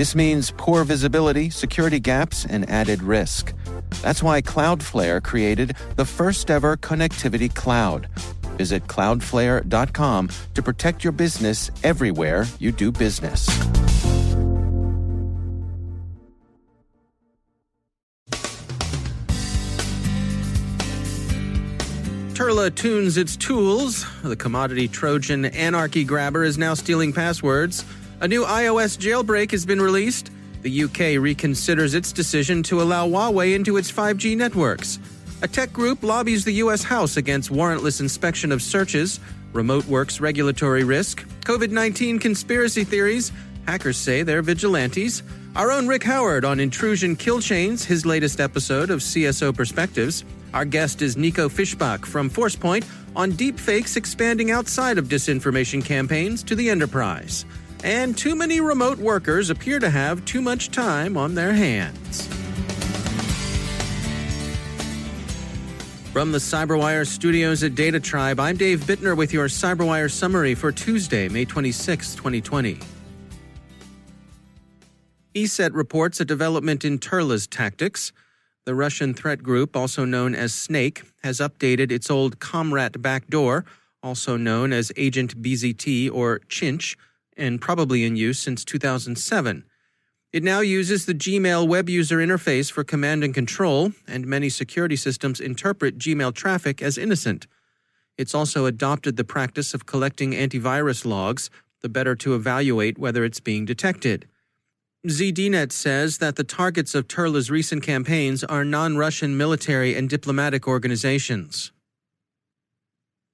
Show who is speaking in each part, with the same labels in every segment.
Speaker 1: This means poor visibility, security gaps, and added risk. That's why Cloudflare created the first ever connectivity cloud. Visit cloudflare.com to protect your business everywhere you do business.
Speaker 2: Turla tunes its tools. The commodity Trojan anarchy grabber is now stealing passwords. A new iOS jailbreak has been released. The UK reconsiders its decision to allow Huawei into its 5G networks. A tech group lobbies the U.S. House against warrantless inspection of searches. Remote work's regulatory risk. COVID 19 conspiracy theories. Hackers say they're vigilantes. Our own Rick Howard on intrusion kill chains, his latest episode of CSO Perspectives. Our guest is Nico Fischbach from Forcepoint on deepfakes expanding outside of disinformation campaigns to the enterprise. And too many remote workers appear to have too much time on their hands. From the CyberWire studios at Data Tribe, I'm Dave Bittner with your CyberWire summary for Tuesday, May 26, 2020. ESET reports a development in Turla's tactics. The Russian threat group, also known as Snake, has updated its old Comrat backdoor, also known as Agent BZT or Chinch, and probably in use since 2007. It now uses the Gmail web user interface for command and control, and many security systems interpret Gmail traffic as innocent. It's also adopted the practice of collecting antivirus logs, the better to evaluate whether it's being detected. ZDNet says that the targets of Turla's recent campaigns are non Russian military and diplomatic organizations.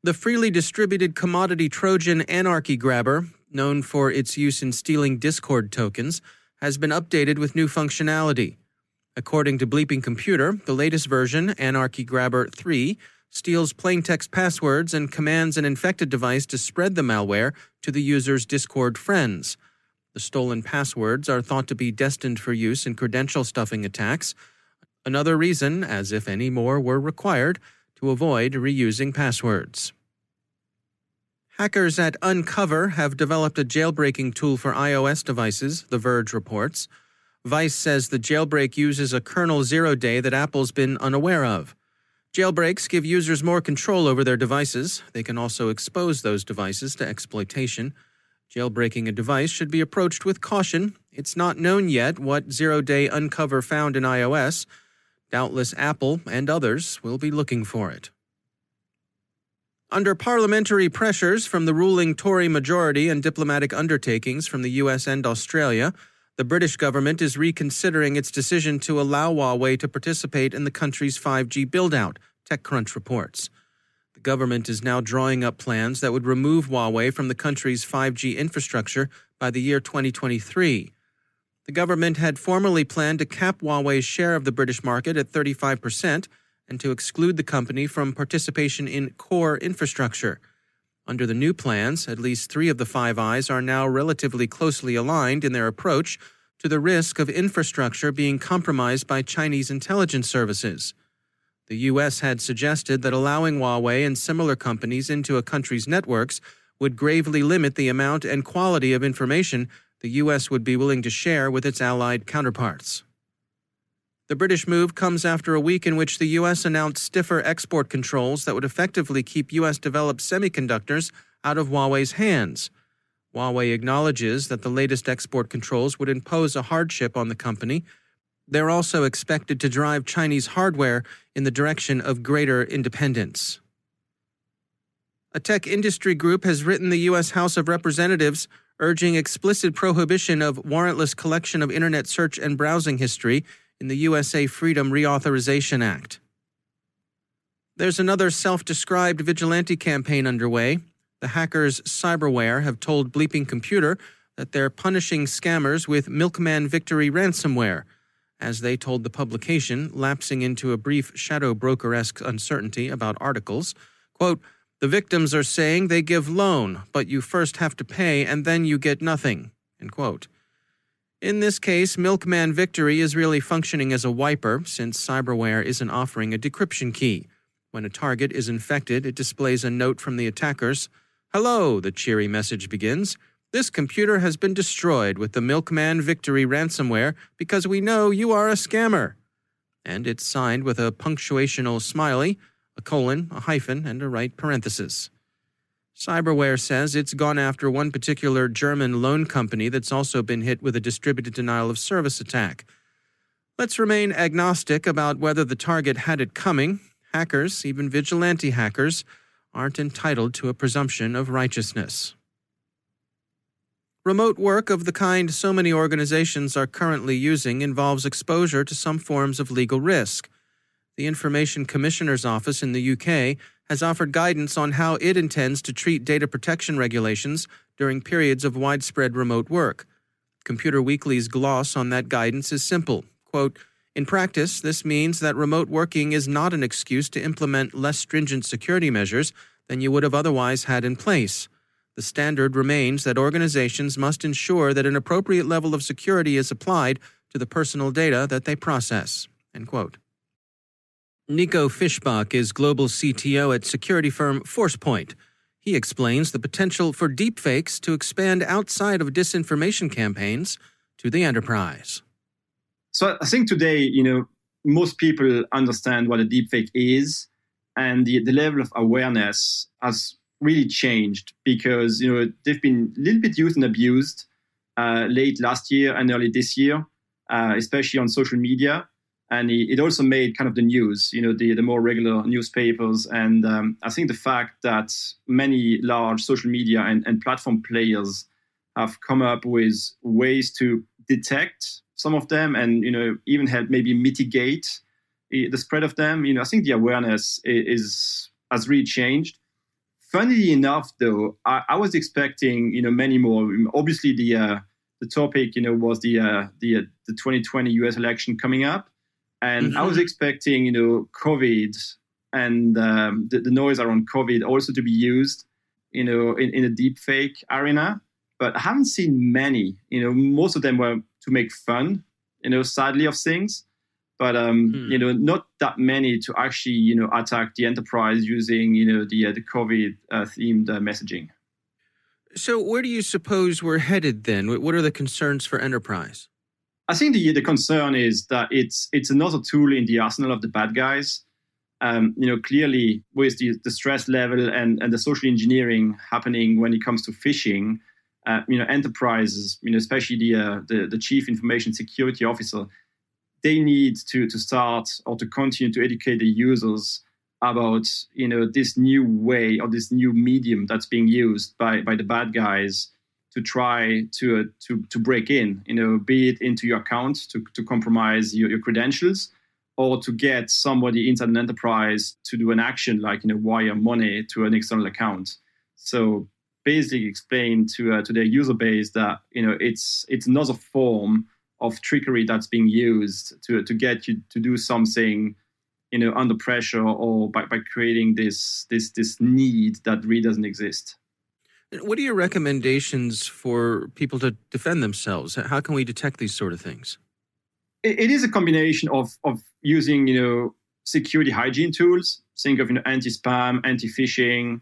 Speaker 2: The freely distributed commodity Trojan Anarchy Grabber, known for its use in stealing Discord tokens, has been updated with new functionality. According to Bleeping Computer, the latest version, Anarchy Grabber 3, steals plaintext passwords and commands an infected device to spread the malware to the user's Discord friends. The stolen passwords are thought to be destined for use in credential stuffing attacks. Another reason, as if any more were required, to avoid reusing passwords. Hackers at Uncover have developed a jailbreaking tool for iOS devices, The Verge reports. Vice says the jailbreak uses a kernel zero day that Apple's been unaware of. Jailbreaks give users more control over their devices. They can also expose those devices to exploitation. Jailbreaking a device should be approached with caution. It's not known yet what zero day uncover found in iOS. Doubtless Apple and others will be looking for it. Under parliamentary pressures from the ruling Tory majority and diplomatic undertakings from the US and Australia, the British government is reconsidering its decision to allow Huawei to participate in the country's 5G build-out, TechCrunch reports. The government is now drawing up plans that would remove Huawei from the country's 5G infrastructure by the year 2023. The government had formerly planned to cap Huawei's share of the British market at 35% and to exclude the company from participation in core infrastructure. Under the new plans, at least three of the Five Eyes are now relatively closely aligned in their approach to the risk of infrastructure being compromised by Chinese intelligence services. The U.S. had suggested that allowing Huawei and similar companies into a country's networks would gravely limit the amount and quality of information the U.S. would be willing to share with its allied counterparts. The British move comes after a week in which the U.S. announced stiffer export controls that would effectively keep U.S. developed semiconductors out of Huawei's hands. Huawei acknowledges that the latest export controls would impose a hardship on the company they're also expected to drive Chinese hardware in the direction of greater independence. A tech industry group has written the U.S. House of Representatives urging explicit prohibition of warrantless collection of Internet search and browsing history in the USA Freedom Reauthorization Act. There's another self described vigilante campaign underway. The hackers Cyberware have told Bleeping Computer that they're punishing scammers with Milkman Victory ransomware as they told the publication, lapsing into a brief shadow broker esque uncertainty about articles. Quote, the victims are saying they give loan, but you first have to pay and then you get nothing. End quote. In this case, Milkman Victory is really functioning as a wiper since cyberware isn't offering a decryption key. When a target is infected, it displays a note from the attackers. Hello, the cheery message begins. This computer has been destroyed with the Milkman Victory ransomware because we know you are a scammer. And it's signed with a punctuational smiley, a colon, a hyphen, and a right parenthesis. Cyberware says it's gone after one particular German loan company that's also been hit with a distributed denial of service attack. Let's remain agnostic about whether the target had it coming. Hackers, even vigilante hackers, aren't entitled to a presumption of righteousness. Remote work of the kind so many organizations are currently using involves exposure to some forms of legal risk. The Information Commissioner's Office in the UK has offered guidance on how it intends to treat data protection regulations during periods of widespread remote work. Computer Weekly's gloss on that guidance is simple. Quote, in practice, this means that remote working is not an excuse to implement less stringent security measures than you would have otherwise had in place. The standard remains that organizations must ensure that an appropriate level of security is applied to the personal data that they process. End quote. Nico Fischbach is global CTO at security firm Forcepoint. He explains the potential for deepfakes to expand outside of disinformation campaigns to the enterprise.
Speaker 3: So I think today, you know, most people understand what a deepfake is, and the, the level of awareness has really changed because you know they've been a little bit used and abused uh, late last year and early this year, uh, especially on social media and it also made kind of the news, you know, the, the more regular newspapers. And um, I think the fact that many large social media and, and platform players have come up with ways to detect some of them and, you know, even help maybe mitigate the spread of them, you know, I think the awareness is has really changed. Funnily enough, though, I, I was expecting, you know, many more. Obviously, the uh, the topic, you know, was the uh, the uh, the 2020 U.S. election coming up, and mm-hmm. I was mm-hmm. expecting, you know, COVID and um, the, the, noise around COVID also to be used, you know, in, in a deep fake arena. But I haven't seen many. You know, most of them were to make fun, you know, sadly of things. But um, hmm. you know, not that many to actually, you know, attack the enterprise using, you know, the uh, the COVID uh, themed uh, messaging.
Speaker 2: So, where do you suppose we're headed then? What are the concerns for enterprise?
Speaker 3: I think the the concern is that it's it's another tool in the arsenal of the bad guys. Um, you know, clearly with the, the stress level and, and the social engineering happening when it comes to phishing, uh, you know, enterprises, you know, especially the, uh, the the chief information security officer, they need to to start or to continue to educate the users about you know this new way or this new medium that's being used by by the bad guys to try to uh, to to break in, you know, be it into your account to to compromise your, your credentials, or to get somebody inside an enterprise to do an action like you know wire money to an external account. So basically, explain to uh, to their user base that you know it's it's another form of trickery that's being used to to get you to do something you know under pressure or by, by creating this this this need that really doesn't exist
Speaker 2: what are your recommendations for people to defend themselves? How can we detect these sort of things?
Speaker 3: it is a combination of of using you know security hygiene tools. Think of you know anti-spam, anti-phishing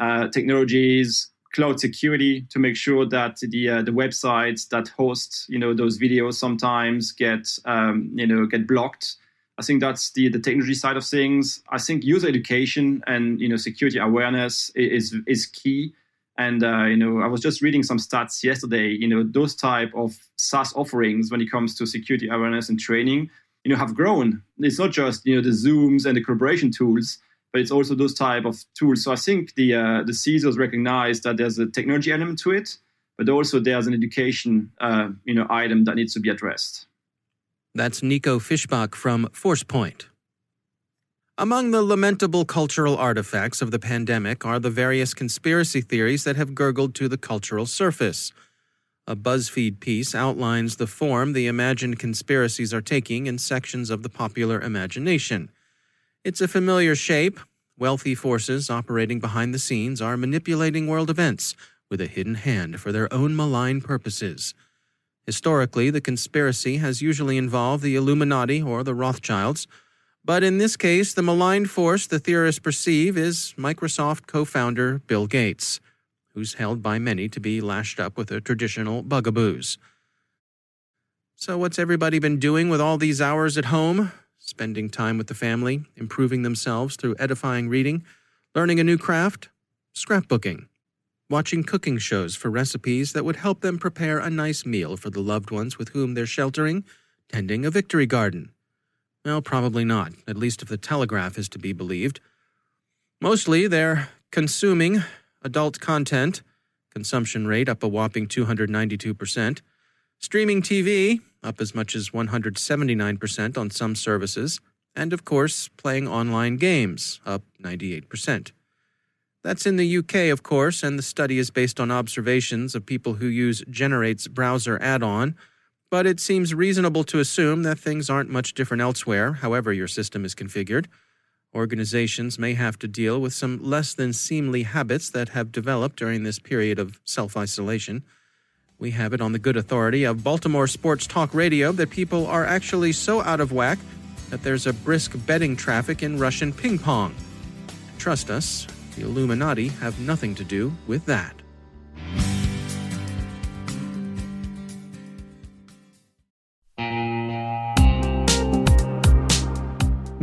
Speaker 3: uh, technologies, cloud security to make sure that the uh, the websites that host you know those videos sometimes get um, you know get blocked. I think that's the the technology side of things. I think user education and you know security awareness is is key and uh, you know, I was just reading some stats yesterday. You know, those type of SaaS offerings when it comes to security awareness and training, you know, have grown. It's not just you know the Zooms and the collaboration tools, but it's also those type of tools. So I think the uh, the CISOs recognize that there's a technology element to it, but also there's an education uh, you know item that needs to be addressed.
Speaker 2: That's Nico Fischbach from Forcepoint. Among the lamentable cultural artifacts of the pandemic are the various conspiracy theories that have gurgled to the cultural surface. A BuzzFeed piece outlines the form the imagined conspiracies are taking in sections of the popular imagination. It's a familiar shape. Wealthy forces operating behind the scenes are manipulating world events with a hidden hand for their own malign purposes. Historically, the conspiracy has usually involved the Illuminati or the Rothschilds, but in this case, the malign force the theorists perceive is Microsoft co founder Bill Gates, who's held by many to be lashed up with the traditional bugaboos. So, what's everybody been doing with all these hours at home? Spending time with the family, improving themselves through edifying reading, learning a new craft, scrapbooking watching cooking shows for recipes that would help them prepare a nice meal for the loved ones with whom they're sheltering, tending a victory garden. Well, probably not, at least if the Telegraph is to be believed. Mostly they're consuming adult content, consumption rate up a whopping 292%, streaming TV up as much as 179% on some services, and of course, playing online games up 98%. That's in the UK, of course, and the study is based on observations of people who use Generate's browser add on. But it seems reasonable to assume that things aren't much different elsewhere, however your system is configured. Organizations may have to deal with some less than seemly habits that have developed during this period of self isolation. We have it on the good authority of Baltimore Sports Talk Radio that people are actually so out of whack that there's a brisk betting traffic in Russian ping pong. Trust us, the Illuminati have nothing to do with that.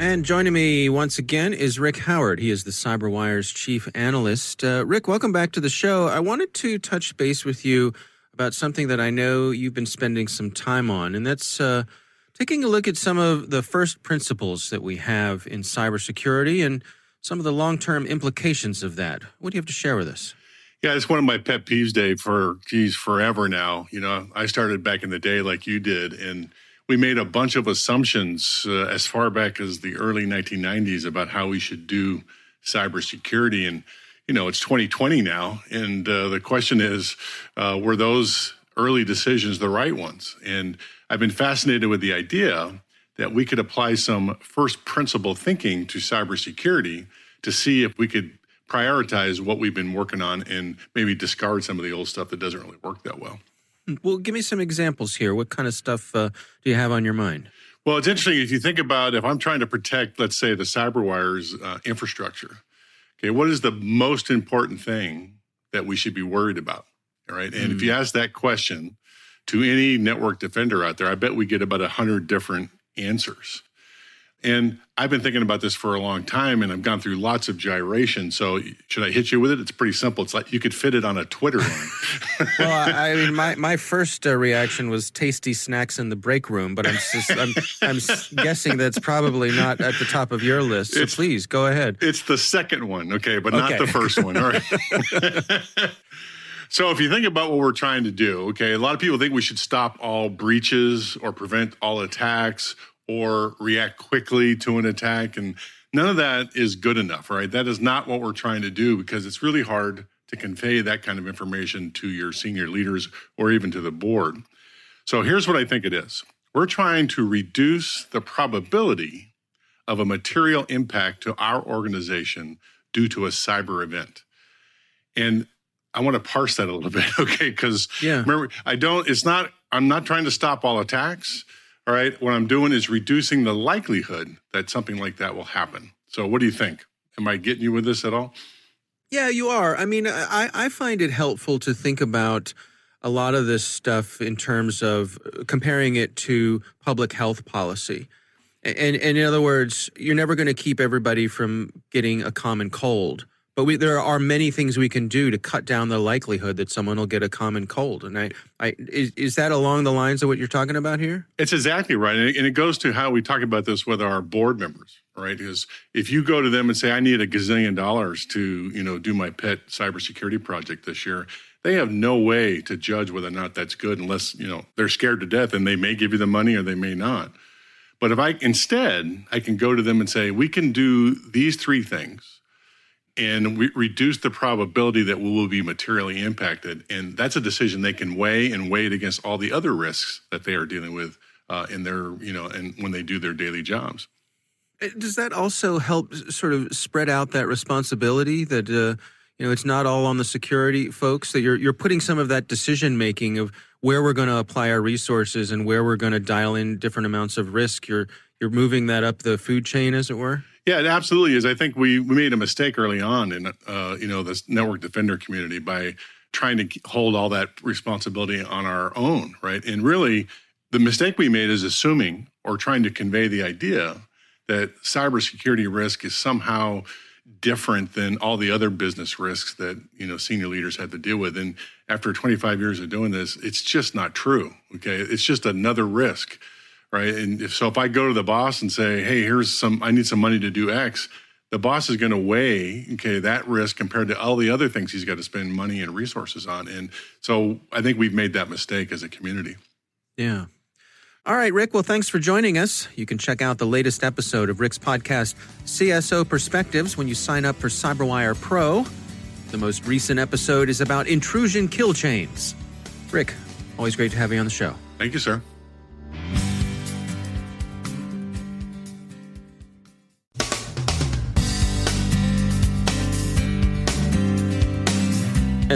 Speaker 2: And joining me once again is Rick Howard. He is the CyberWire's chief analyst. Uh, Rick, welcome back to the show. I wanted to touch base with you about something that I know you've been spending some time on, and that's uh, taking a look at some of the first principles that we have in cybersecurity and some of the long term implications of that. What do you have to share with us?
Speaker 4: Yeah, it's one of my pet peeves, Dave, for geez, forever now. You know, I started back in the day like you did, and we made a bunch of assumptions uh, as far back as the early 1990s about how we should do cybersecurity. And, you know, it's 2020 now. And uh, the question is uh, were those early decisions the right ones? And I've been fascinated with the idea that we could apply some first principle thinking to cybersecurity to see if we could prioritize what we've been working on and maybe discard some of the old stuff that doesn't really work that well.
Speaker 2: Well, give me some examples here. What kind of stuff uh, do you have on your mind?
Speaker 4: Well, it's interesting if you think about if I'm trying to protect, let's say, the CyberWire's uh, infrastructure. Okay, what is the most important thing that we should be worried about? All right, and mm. if you ask that question to any network defender out there, I bet we get about a hundred different answers. And I've been thinking about this for a long time and I've gone through lots of gyration. So should I hit you with it? It's pretty simple. It's like you could fit it on a Twitter line.
Speaker 2: well, I, I, mean, my, my first uh, reaction was tasty snacks in the break room, but I'm just, I'm, I'm guessing that's probably not at the top of your list. So it's, please go ahead.
Speaker 4: It's the second one, okay, but okay. not the first one. All right. So if you think about what we're trying to do, okay, a lot of people think we should stop all breaches or prevent all attacks or react quickly to an attack. And none of that is good enough, right? That is not what we're trying to do because it's really hard to convey that kind of information to your senior leaders or even to the board. So here's what I think it is we're trying to reduce the probability of a material impact to our organization due to a cyber event. And I want to parse that a little bit, okay? Because yeah. remember, I don't, it's not, I'm not trying to stop all attacks. All right. What I'm doing is reducing the likelihood that something like that will happen. So, what do you think? Am I getting you with this at all?
Speaker 2: Yeah, you are. I mean, I, I find it helpful to think about a lot of this stuff in terms of uh, comparing it to public health policy. And, and in other words, you're never going to keep everybody from getting a common cold but we, there are many things we can do to cut down the likelihood that someone will get a common cold. And I, I is, is that along the lines of what you're talking about here?
Speaker 4: It's exactly right, and it, and it goes to how we talk about this with our board members, right? Because if you go to them and say, "I need a gazillion dollars to, you know, do my pet cybersecurity project this year," they have no way to judge whether or not that's good unless you know they're scared to death, and they may give you the money or they may not. But if I instead I can go to them and say, "We can do these three things." And we reduce the probability that we will be materially impacted. And that's a decision they can weigh and weigh it against all the other risks that they are dealing with uh, in their, you know, and when they do their daily jobs.
Speaker 2: Uh, does that also help sort of spread out that responsibility that, uh, you know, it's not all on the security folks, that you're, you're putting some of that decision making of where we're going to apply our resources and where we're going to dial in different amounts of risk. You're, you're moving that up the food chain, as it were?
Speaker 4: Yeah, it absolutely is. I think we, we made a mistake early on in uh, you know this network defender community by trying to hold all that responsibility on our own, right? And really, the mistake we made is assuming or trying to convey the idea that cybersecurity risk is somehow different than all the other business risks that you know senior leaders have to deal with. And after 25 years of doing this, it's just not true. Okay, it's just another risk right? And if so, if I go to the boss and say, "Hey, here's some, I need some money to do X," the boss is going to weigh okay that risk compared to all the other things he's got to spend money and resources on. And so, I think we've made that mistake as a community.
Speaker 2: Yeah. All right, Rick. Well, thanks for joining us. You can check out the latest episode of Rick's podcast, CSO Perspectives, when you sign up for CyberWire Pro. The most recent episode is about intrusion kill chains. Rick, always great to have you on the show.
Speaker 4: Thank you, sir.